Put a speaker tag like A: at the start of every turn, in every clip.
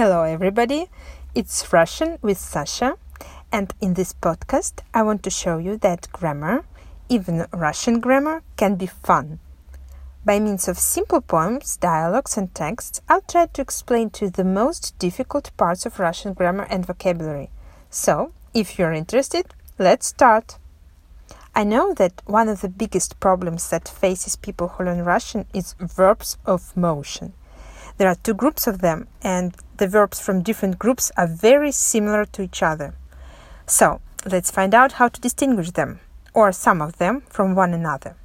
A: Hello, everybody. It's Russian with Sasha, and in this podcast, I want to show you that grammar, even Russian grammar, can be fun. By means of simple poems, dialogues, and texts, I'll try to explain to you the most difficult parts of Russian grammar and vocabulary. So, if you're interested, let's start. I know that one of the biggest problems that faces people who learn Russian is verbs of motion. There are two groups of them, and the verbs from different groups are very similar to each other. So, let's find out how to distinguish them, or some of them, from one another.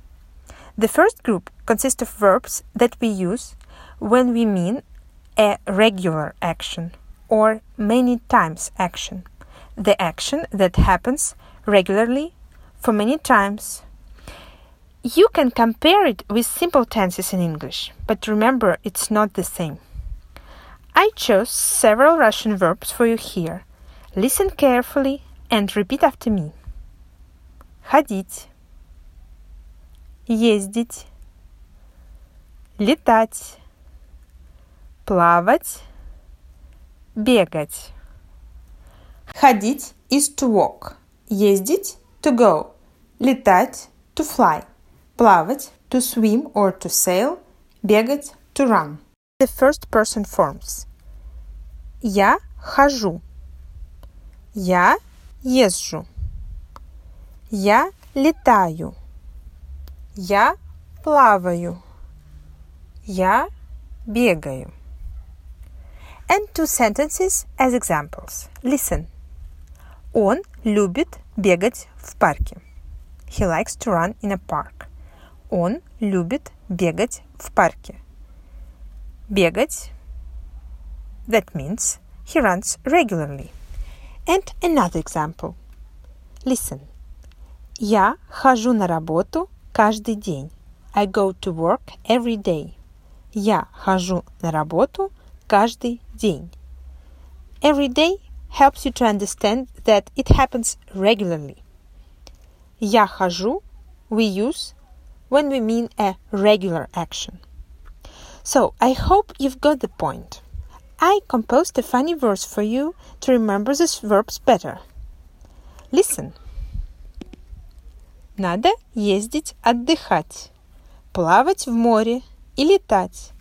A: The first group consists of verbs that we use when we mean a regular action or many times action, the action that happens regularly for many times. You can compare it with simple tenses in English, but remember it's not the same. I chose several Russian verbs for you here. Listen carefully and repeat after me. Ходить ездить, летать, плавать, бегать. Ходить is to walk, ездить to go, летать to fly, плавать to swim or to sail, бегать to run. The first person forms. Я хожу. Я езжу. Я летаю. Я плаваю. Я бегаю. And two sentences as examples. Listen. Он любит бегать в парке. He likes to run in a park. Он любит бегать в парке. Бегать. That means he runs regularly. And another example. Listen. Я хожу на работу каждый день. I go to work every day. Я хожу на работу каждый день. Every day helps you to understand that it happens regularly. Я хожу we use when we mean a regular action. So, I hope you've got the point. I composed a funny verse for you to remember these verbs better. Listen. Надо ездить отдыхать, плавать в море и летать,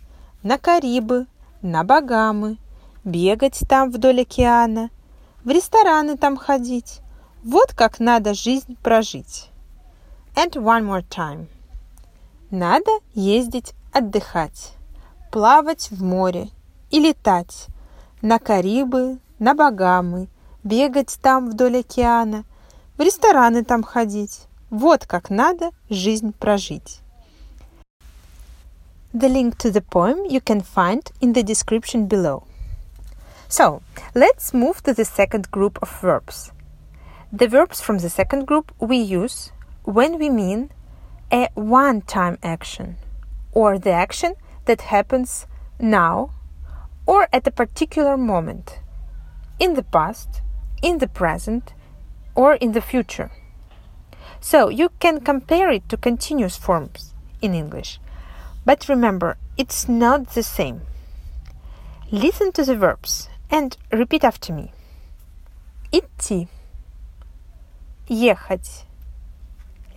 A: на Карибы, на Багамы, бегать там вдоль океана, в рестораны там ходить. Вот как надо жизнь прожить. And one more time. Надо ездить отдыхать, плавать в море и летать, на Карибы, на Багамы, бегать там вдоль океана, в рестораны там ходить. Вот как надо жизнь прожить. The link to the poem you can find in the description below. So, let's move to the second group of verbs. The verbs from the second group we use when we mean a one time action or the action that happens now or at a particular moment in the past, in the present, or in the future. So you can compare it to continuous forms in English. But remember, it's not the same. Listen to the verbs and repeat after me. Идти. Ехать.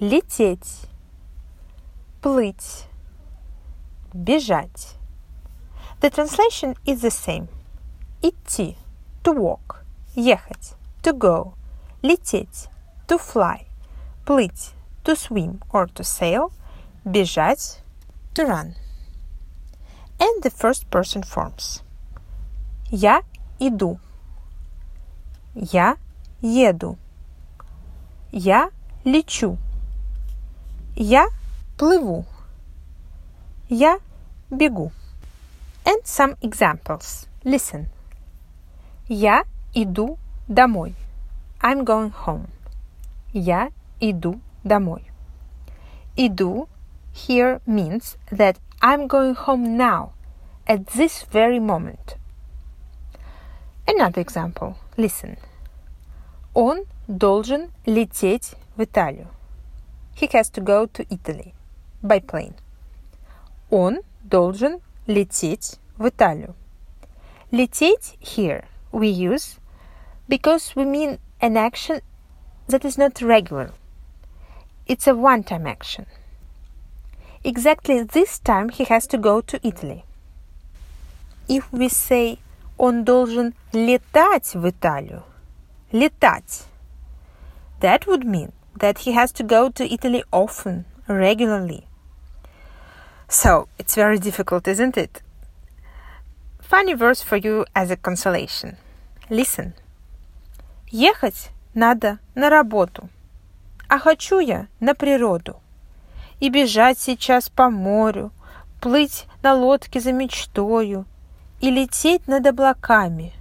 A: Лететь. Плыть. Бежать. The translation is the same. Идти. To walk. Ехать. To go. Лететь. To fly плыть to swim or to sail, бежать to run. And the first person forms. Я иду. Я еду. Я лечу. Я плыву. Я бегу. And some examples. Listen. Я иду домой. I'm going home. Я иду домой. Иду here means that I'm going home now, at this very moment. Another example. Listen. Он должен лететь в Италию. He has to go to Italy by plane. Он должен лететь в Италию. Лететь here we use because we mean an action that is not regular. It's a one time action. Exactly this time he has to go to Italy. If we say он должен летать в Италию, летать, that would mean that he has to go to Italy often, regularly. So it's very difficult, isn't it? Funny verse for you as a consolation. Listen. Ехать надо на работу, а хочу я на природу. И бежать сейчас по морю, плыть на лодке за мечтою, и лететь над облаками,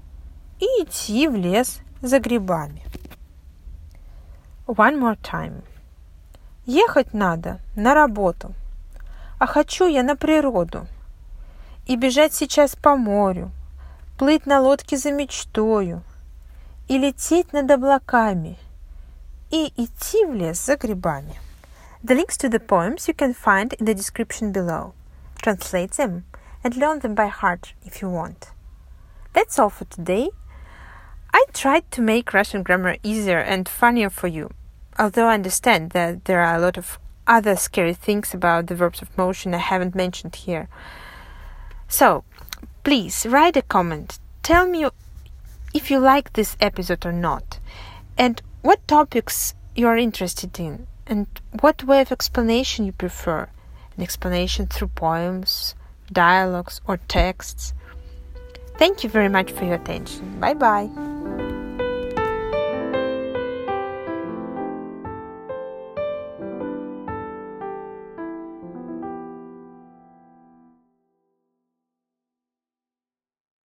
A: и идти в лес за грибами. One more time. Ехать надо на работу, а хочу я на природу. И бежать сейчас по морю, плыть на лодке за мечтою, и лететь над облаками, и идти в лес за грибами. The links to the poems you can find in the description below. Translate them and learn them by heart if you want. That's all for today. I tried to make Russian grammar easier and funnier for you, although I understand that there are a lot of other scary things about the verbs of motion I haven't mentioned here. So, please write a comment. Tell me if you like this episode or not, and what topics you are interested in, and what way of explanation you prefer an explanation through poems, dialogues, or texts. Thank you very much for your attention. Bye bye.